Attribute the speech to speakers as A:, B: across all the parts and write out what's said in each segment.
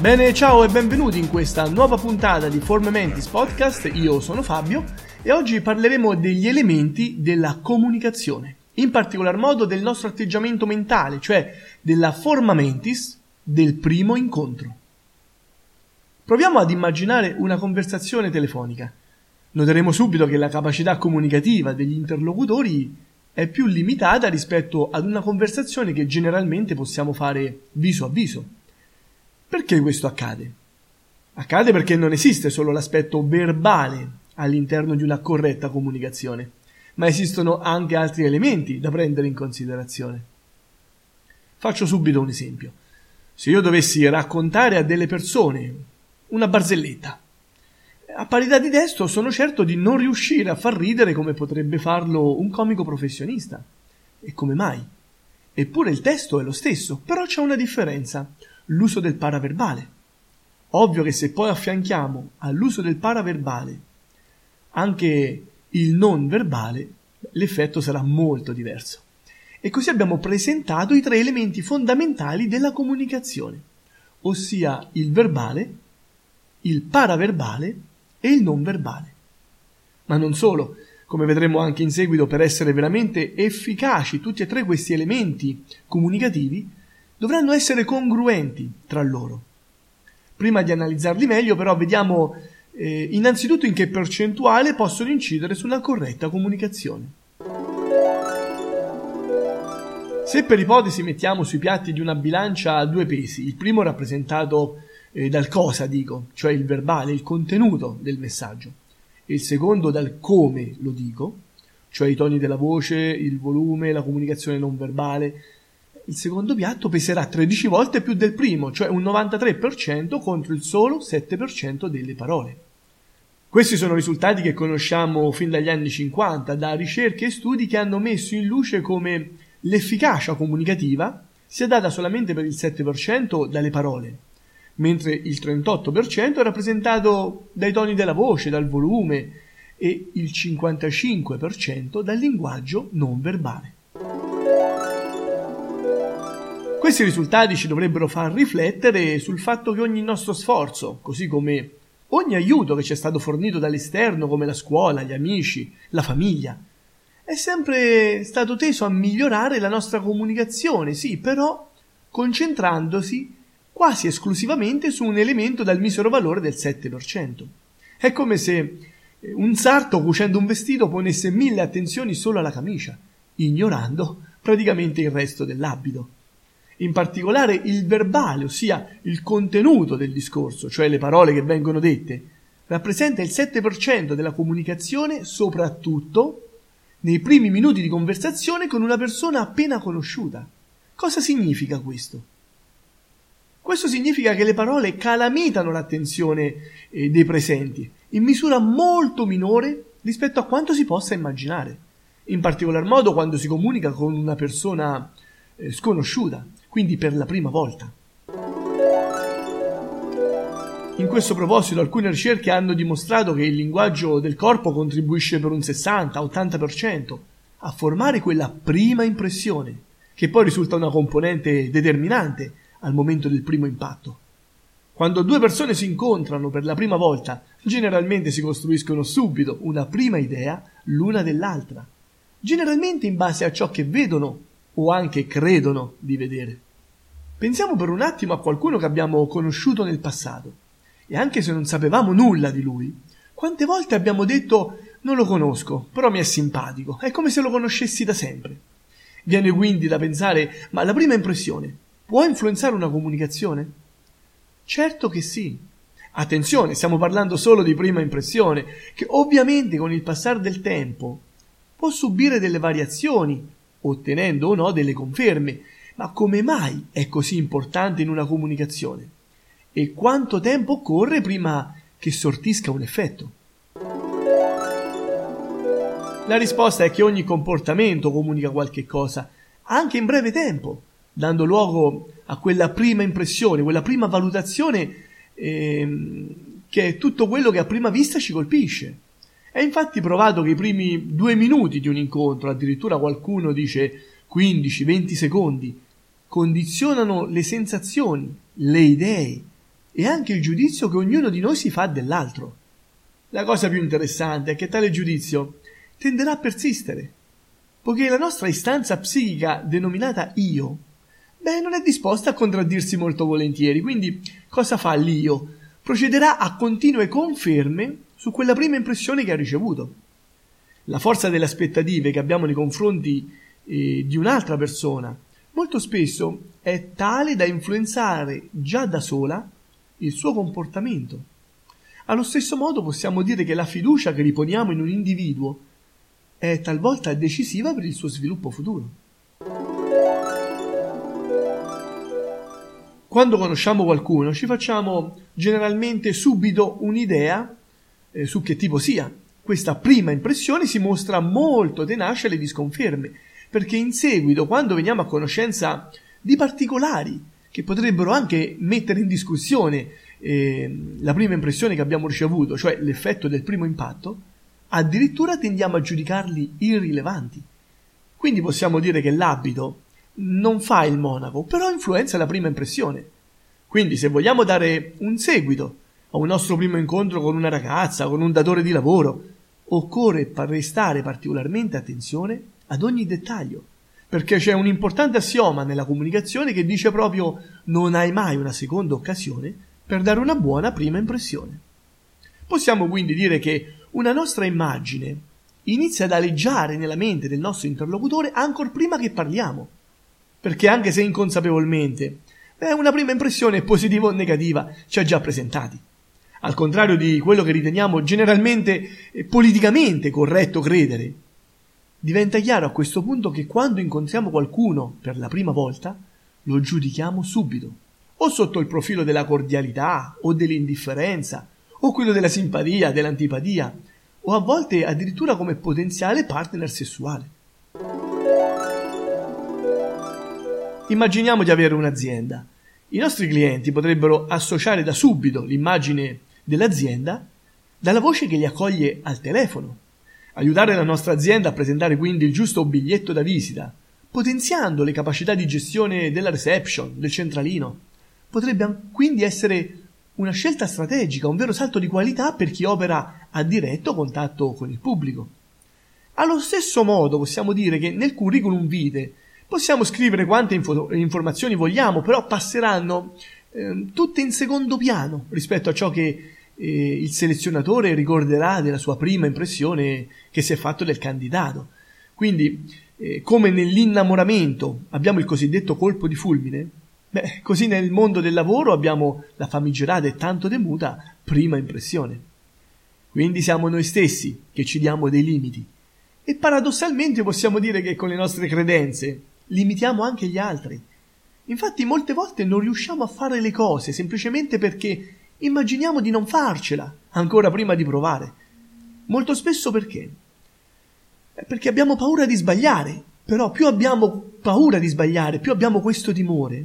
A: Bene, ciao e benvenuti in questa nuova puntata di Forme Mentis Podcast. Io sono Fabio e oggi parleremo degli elementi della comunicazione, in particolar modo del nostro atteggiamento mentale, cioè della forma mentis del primo incontro. Proviamo ad immaginare una conversazione telefonica. Noteremo subito che la capacità comunicativa degli interlocutori è più limitata rispetto ad una conversazione che generalmente possiamo fare viso a viso. Perché questo accade? Accade perché non esiste solo l'aspetto verbale all'interno di una corretta comunicazione, ma esistono anche altri elementi da prendere in considerazione. Faccio subito un esempio. Se io dovessi raccontare a delle persone una barzelletta, a parità di testo sono certo di non riuscire a far ridere come potrebbe farlo un comico professionista. E come mai? Eppure il testo è lo stesso, però c'è una differenza l'uso del paraverbale. Ovvio che se poi affianchiamo all'uso del paraverbale anche il non verbale, l'effetto sarà molto diverso. E così abbiamo presentato i tre elementi fondamentali della comunicazione, ossia il verbale, il paraverbale e il non verbale. Ma non solo, come vedremo anche in seguito, per essere veramente efficaci tutti e tre questi elementi comunicativi, dovranno essere congruenti tra loro. Prima di analizzarli meglio, però, vediamo eh, innanzitutto in che percentuale possono incidere sulla corretta comunicazione. Se per ipotesi mettiamo sui piatti di una bilancia due pesi, il primo rappresentato eh, dal cosa dico, cioè il verbale, il contenuto del messaggio, e il secondo dal come lo dico, cioè i toni della voce, il volume, la comunicazione non verbale, il secondo piatto peserà 13 volte più del primo, cioè un 93% contro il solo 7% delle parole. Questi sono risultati che conosciamo fin dagli anni 50 da ricerche e studi che hanno messo in luce come l'efficacia comunicativa sia data solamente per il 7% dalle parole, mentre il 38% è rappresentato dai toni della voce, dal volume e il 55% dal linguaggio non verbale. Questi risultati ci dovrebbero far riflettere sul fatto che ogni nostro sforzo, così come ogni aiuto che ci è stato fornito dall'esterno, come la scuola, gli amici, la famiglia, è sempre stato teso a migliorare la nostra comunicazione, sì, però concentrandosi quasi esclusivamente su un elemento dal misero valore del 7%. È come se un sarto cucendo un vestito ponesse mille attenzioni solo alla camicia, ignorando praticamente il resto dell'abito in particolare il verbale, ossia il contenuto del discorso, cioè le parole che vengono dette, rappresenta il 7% della comunicazione soprattutto nei primi minuti di conversazione con una persona appena conosciuta. Cosa significa questo? Questo significa che le parole calamitano l'attenzione eh, dei presenti in misura molto minore rispetto a quanto si possa immaginare, in particolar modo quando si comunica con una persona eh, sconosciuta quindi per la prima volta. In questo proposito alcune ricerche hanno dimostrato che il linguaggio del corpo contribuisce per un 60-80% a formare quella prima impressione, che poi risulta una componente determinante al momento del primo impatto. Quando due persone si incontrano per la prima volta, generalmente si costruiscono subito una prima idea l'una dell'altra, generalmente in base a ciò che vedono o anche credono di vedere. Pensiamo per un attimo a qualcuno che abbiamo conosciuto nel passato e anche se non sapevamo nulla di lui, quante volte abbiamo detto non lo conosco, però mi è simpatico, è come se lo conoscessi da sempre. Viene quindi da pensare, ma la prima impressione può influenzare una comunicazione? Certo che sì. Attenzione, stiamo parlando solo di prima impressione, che ovviamente con il passare del tempo può subire delle variazioni ottenendo o no delle conferme. Ma come mai è così importante in una comunicazione? E quanto tempo occorre prima che sortisca un effetto? La risposta è che ogni comportamento comunica qualche cosa, anche in breve tempo, dando luogo a quella prima impressione, quella prima valutazione ehm, che è tutto quello che a prima vista ci colpisce. È infatti provato che i primi due minuti di un incontro, addirittura qualcuno dice 15-20 secondi, condizionano le sensazioni, le idee e anche il giudizio che ognuno di noi si fa dell'altro. La cosa più interessante è che tale giudizio tenderà a persistere, poiché la nostra istanza psichica denominata io, beh, non è disposta a contraddirsi molto volentieri, quindi cosa fa l'io? Procederà a continue conferme su quella prima impressione che ha ricevuto. La forza delle aspettative che abbiamo nei confronti eh, di un'altra persona molto spesso è tale da influenzare già da sola il suo comportamento. Allo stesso modo possiamo dire che la fiducia che riponiamo in un individuo è talvolta decisiva per il suo sviluppo futuro. Quando conosciamo qualcuno ci facciamo generalmente subito un'idea eh, su che tipo sia. Questa prima impressione si mostra molto tenace alle disconferme, perché in seguito, quando veniamo a conoscenza di particolari che potrebbero anche mettere in discussione eh, la prima impressione che abbiamo ricevuto, cioè l'effetto del primo impatto, addirittura tendiamo a giudicarli irrilevanti. Quindi possiamo dire che l'abito non fa il monaco, però influenza la prima impressione. Quindi se vogliamo dare un seguito a un nostro primo incontro con una ragazza, con un datore di lavoro, occorre prestare particolarmente attenzione ad ogni dettaglio, perché c'è un importante assioma nella comunicazione che dice proprio non hai mai una seconda occasione per dare una buona prima impressione. Possiamo quindi dire che una nostra immagine inizia ad aleggiare nella mente del nostro interlocutore ancora prima che parliamo, perché anche se inconsapevolmente, beh, una prima impressione positiva o negativa ci ha già presentati. Al contrario di quello che riteniamo generalmente e politicamente corretto credere, diventa chiaro a questo punto che quando incontriamo qualcuno per la prima volta, lo giudichiamo subito o sotto il profilo della cordialità o dell'indifferenza, o quello della simpatia, dell'antipatia, o a volte addirittura come potenziale partner sessuale. Immaginiamo di avere un'azienda. I nostri clienti potrebbero associare da subito l'immagine dell'azienda dalla voce che li accoglie al telefono, aiutare la nostra azienda a presentare quindi il giusto biglietto da visita, potenziando le capacità di gestione della reception, del centralino, potrebbe quindi essere una scelta strategica, un vero salto di qualità per chi opera a diretto contatto con il pubblico. Allo stesso modo possiamo dire che nel curriculum vitae possiamo scrivere quante info- informazioni vogliamo, però passeranno eh, tutte in secondo piano rispetto a ciò che eh, il selezionatore ricorderà della sua prima impressione che si è fatto del candidato. Quindi, eh, come nell'innamoramento abbiamo il cosiddetto colpo di fulmine, Beh, così nel mondo del lavoro abbiamo la famigerata e tanto temuta prima impressione. Quindi siamo noi stessi che ci diamo dei limiti. E paradossalmente possiamo dire che con le nostre credenze limitiamo anche gli altri. Infatti molte volte non riusciamo a fare le cose semplicemente perché immaginiamo di non farcela ancora prima di provare. Molto spesso perché? Perché abbiamo paura di sbagliare, però più abbiamo paura di sbagliare, più abbiamo questo timore,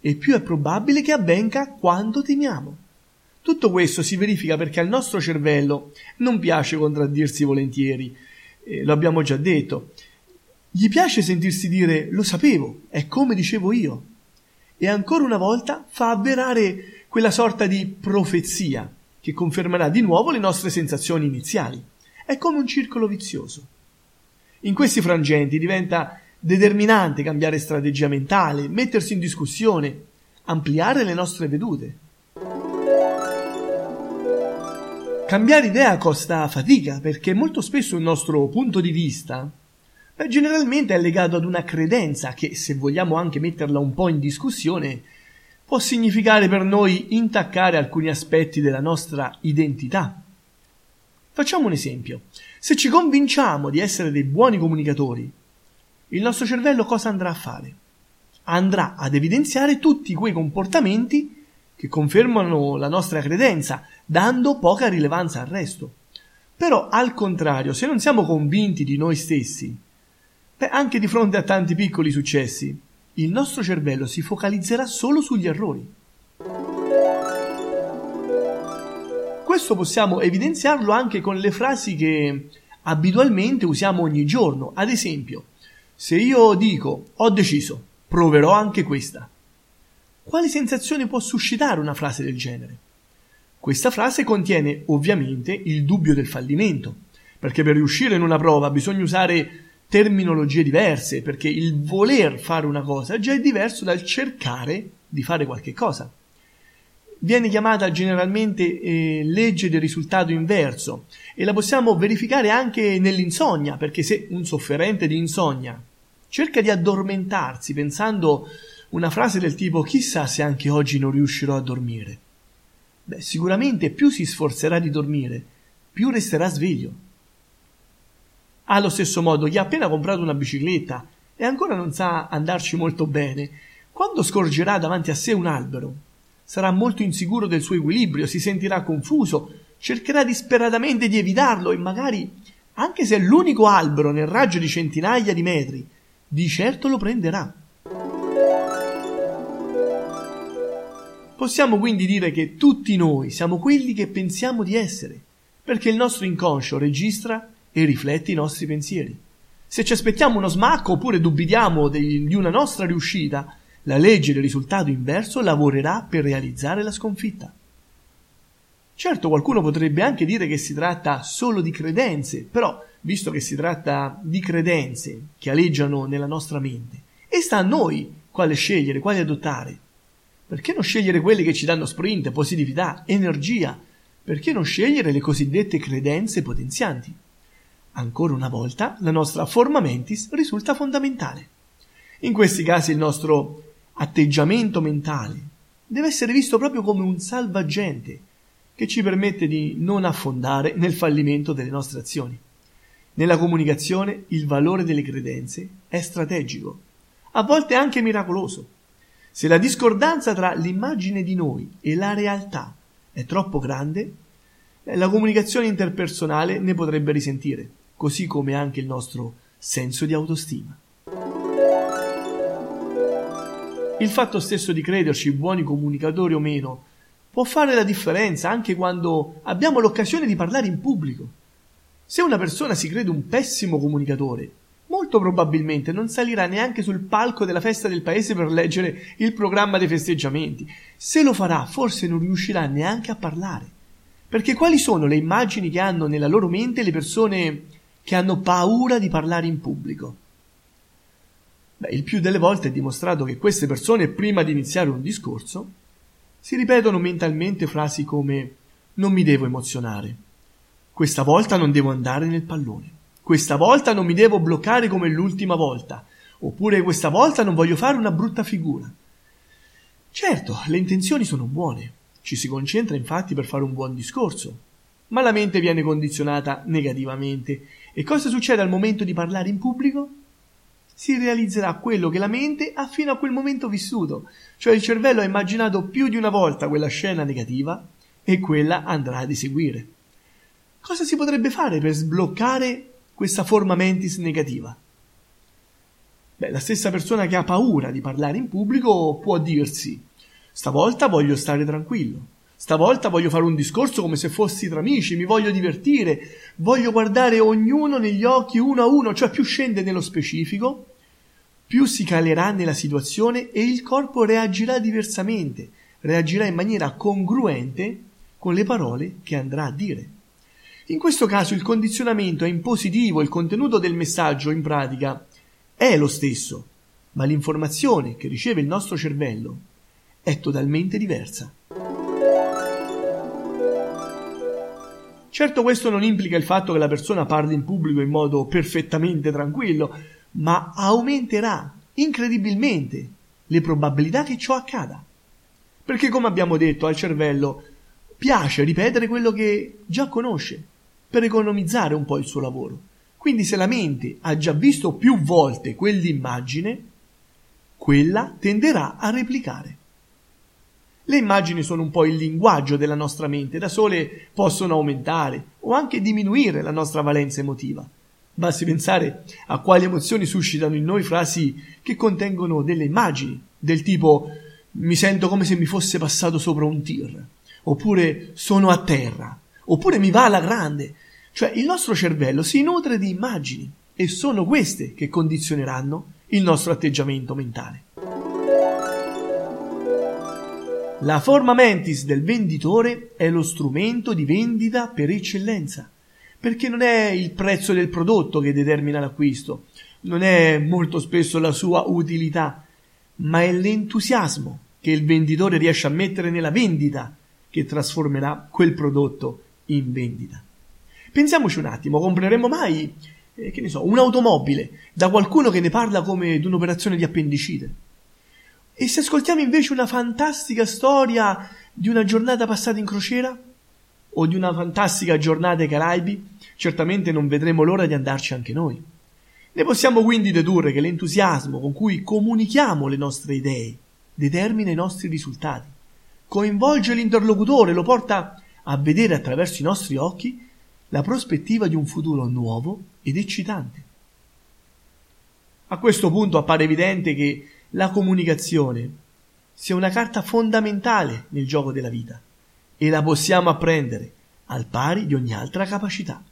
A: e più è probabile che avvenga quando temiamo. Tutto questo si verifica perché al nostro cervello non piace contraddirsi volentieri, eh, lo abbiamo già detto. Gli piace sentirsi dire lo sapevo, è come dicevo io. E ancora una volta fa avverare quella sorta di profezia che confermerà di nuovo le nostre sensazioni iniziali. È come un circolo vizioso. In questi frangenti diventa determinante cambiare strategia mentale, mettersi in discussione, ampliare le nostre vedute. Cambiare idea costa fatica perché molto spesso il nostro punto di vista generalmente è legato ad una credenza che, se vogliamo anche metterla un po' in discussione, può significare per noi intaccare alcuni aspetti della nostra identità. Facciamo un esempio. Se ci convinciamo di essere dei buoni comunicatori, il nostro cervello cosa andrà a fare? Andrà ad evidenziare tutti quei comportamenti che confermano la nostra credenza, dando poca rilevanza al resto. Però, al contrario, se non siamo convinti di noi stessi, beh, anche di fronte a tanti piccoli successi, il nostro cervello si focalizzerà solo sugli errori. Questo possiamo evidenziarlo anche con le frasi che abitualmente usiamo ogni giorno. Ad esempio, se io dico ho deciso, proverò anche questa. quale sensazione può suscitare una frase del genere? Questa frase contiene ovviamente il dubbio del fallimento, perché per riuscire in una prova bisogna usare terminologie diverse, perché il voler fare una cosa già è diverso dal cercare di fare qualche cosa. Viene chiamata generalmente eh, legge del risultato inverso e la possiamo verificare anche nell'insonnia, perché se un sofferente di insonnia cerca di addormentarsi pensando una frase del tipo chissà se anche oggi non riuscirò a dormire, beh, sicuramente più si sforzerà di dormire, più resterà sveglio. Allo stesso modo, chi ha appena comprato una bicicletta e ancora non sa andarci molto bene, quando scorgerà davanti a sé un albero, sarà molto insicuro del suo equilibrio, si sentirà confuso, cercherà disperatamente di evitarlo e magari, anche se è l'unico albero nel raggio di centinaia di metri, di certo lo prenderà. Possiamo quindi dire che tutti noi siamo quelli che pensiamo di essere, perché il nostro inconscio registra e riflette i nostri pensieri. Se ci aspettiamo uno smacco oppure dubitiamo di una nostra riuscita, la legge del risultato inverso lavorerà per realizzare la sconfitta. Certo, qualcuno potrebbe anche dire che si tratta solo di credenze, però, visto che si tratta di credenze che aleggiano nella nostra mente, e sta a noi quale scegliere, quale adottare. Perché non scegliere quelle che ci danno sprint, positività, energia? Perché non scegliere le cosiddette credenze potenzianti? Ancora una volta, la nostra forma mentis risulta fondamentale. In questi casi il nostro atteggiamento mentale deve essere visto proprio come un salvagente che ci permette di non affondare nel fallimento delle nostre azioni. Nella comunicazione il valore delle credenze è strategico, a volte anche miracoloso. Se la discordanza tra l'immagine di noi e la realtà è troppo grande, la comunicazione interpersonale ne potrebbe risentire, così come anche il nostro senso di autostima. Il fatto stesso di crederci buoni comunicatori o meno può fare la differenza anche quando abbiamo l'occasione di parlare in pubblico. Se una persona si crede un pessimo comunicatore, molto probabilmente non salirà neanche sul palco della festa del paese per leggere il programma dei festeggiamenti. Se lo farà, forse non riuscirà neanche a parlare. Perché quali sono le immagini che hanno nella loro mente le persone che hanno paura di parlare in pubblico? Beh, il più delle volte è dimostrato che queste persone, prima di iniziare un discorso, si ripetono mentalmente frasi come non mi devo emozionare, questa volta non devo andare nel pallone. Questa volta non mi devo bloccare come l'ultima volta, oppure questa volta non voglio fare una brutta figura. Certo, le intenzioni sono buone, ci si concentra infatti per fare un buon discorso, ma la mente viene condizionata negativamente e cosa succede al momento di parlare in pubblico? Si realizzerà quello che la mente ha fino a quel momento vissuto, cioè il cervello ha immaginato più di una volta quella scena negativa e quella andrà ad eseguire. Cosa si potrebbe fare per sbloccare questa forma mentis negativa? Beh, la stessa persona che ha paura di parlare in pubblico può dirsi stavolta voglio stare tranquillo, stavolta voglio fare un discorso come se fossi tra amici, mi voglio divertire, voglio guardare ognuno negli occhi uno a uno, cioè più scende nello specifico, più si calerà nella situazione e il corpo reagirà diversamente, reagirà in maniera congruente con le parole che andrà a dire. In questo caso il condizionamento è in positivo, il contenuto del messaggio in pratica è lo stesso, ma l'informazione che riceve il nostro cervello è totalmente diversa. Certo questo non implica il fatto che la persona parli in pubblico in modo perfettamente tranquillo, ma aumenterà incredibilmente le probabilità che ciò accada. Perché come abbiamo detto al cervello piace ripetere quello che già conosce per economizzare un po' il suo lavoro. Quindi se la mente ha già visto più volte quell'immagine, quella tenderà a replicare. Le immagini sono un po' il linguaggio della nostra mente, da sole possono aumentare o anche diminuire la nostra valenza emotiva. Basti pensare a quali emozioni suscitano in noi frasi che contengono delle immagini, del tipo mi sento come se mi fosse passato sopra un tir, oppure sono a terra, oppure mi va alla grande. Cioè il nostro cervello si nutre di immagini e sono queste che condizioneranno il nostro atteggiamento mentale. La forma mentis del venditore è lo strumento di vendita per eccellenza, perché non è il prezzo del prodotto che determina l'acquisto, non è molto spesso la sua utilità, ma è l'entusiasmo che il venditore riesce a mettere nella vendita che trasformerà quel prodotto in vendita. Pensiamoci un attimo, compreremo mai, eh, che ne so, un'automobile da qualcuno che ne parla come di un'operazione di appendicite? E se ascoltiamo invece una fantastica storia di una giornata passata in crociera? O di una fantastica giornata ai Caraibi? Certamente non vedremo l'ora di andarci anche noi. Ne possiamo quindi dedurre che l'entusiasmo con cui comunichiamo le nostre idee determina i nostri risultati, coinvolge l'interlocutore, lo porta a vedere attraverso i nostri occhi la prospettiva di un futuro nuovo ed eccitante. A questo punto appare evidente che la comunicazione sia una carta fondamentale nel gioco della vita e la possiamo apprendere al pari di ogni altra capacità.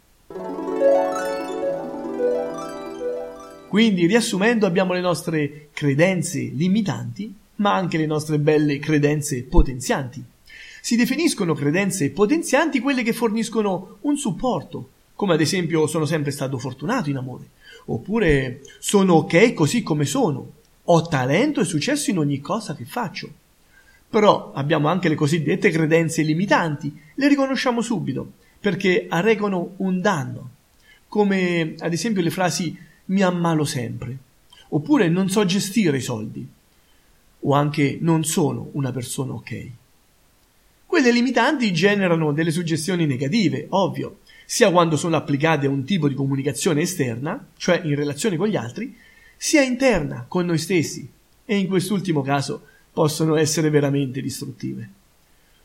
A: Quindi, riassumendo, abbiamo le nostre credenze limitanti, ma anche le nostre belle credenze potenzianti. Si definiscono credenze potenzianti quelle che forniscono un supporto, come ad esempio sono sempre stato fortunato in amore, oppure sono ok così come sono, ho talento e successo in ogni cosa che faccio. Però abbiamo anche le cosiddette credenze limitanti, le riconosciamo subito, perché arrecano un danno, come ad esempio le frasi mi ammalo sempre. Oppure non so gestire i soldi. O anche non sono una persona ok. Quelle limitanti generano delle suggestioni negative, ovvio, sia quando sono applicate a un tipo di comunicazione esterna, cioè in relazione con gli altri, sia interna con noi stessi, e in quest'ultimo caso possono essere veramente distruttive.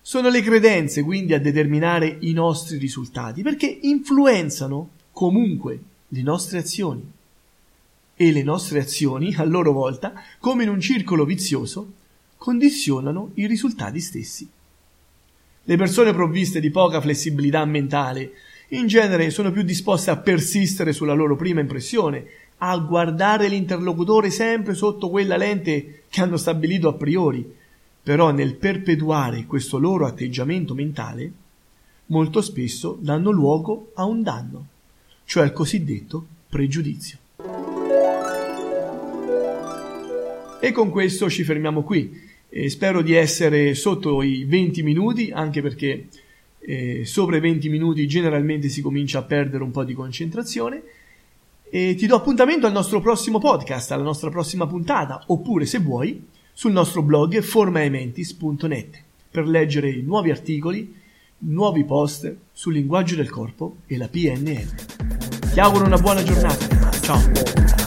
A: Sono le credenze quindi a determinare i nostri risultati, perché influenzano comunque le nostre azioni e le nostre azioni, a loro volta, come in un circolo vizioso, condizionano i risultati stessi. Le persone provviste di poca flessibilità mentale in genere sono più disposte a persistere sulla loro prima impressione, a guardare l'interlocutore sempre sotto quella lente che hanno stabilito a priori, però nel perpetuare questo loro atteggiamento mentale, molto spesso danno luogo a un danno, cioè al cosiddetto pregiudizio. E con questo ci fermiamo qui. E spero di essere sotto i 20 minuti, anche perché eh, sopra i 20 minuti generalmente si comincia a perdere un po' di concentrazione. E ti do appuntamento al nostro prossimo podcast, alla nostra prossima puntata, oppure se vuoi sul nostro blog formaementis.net per leggere i nuovi articoli, nuovi post sul linguaggio del corpo e la PNL. Ti auguro una buona giornata. Ciao!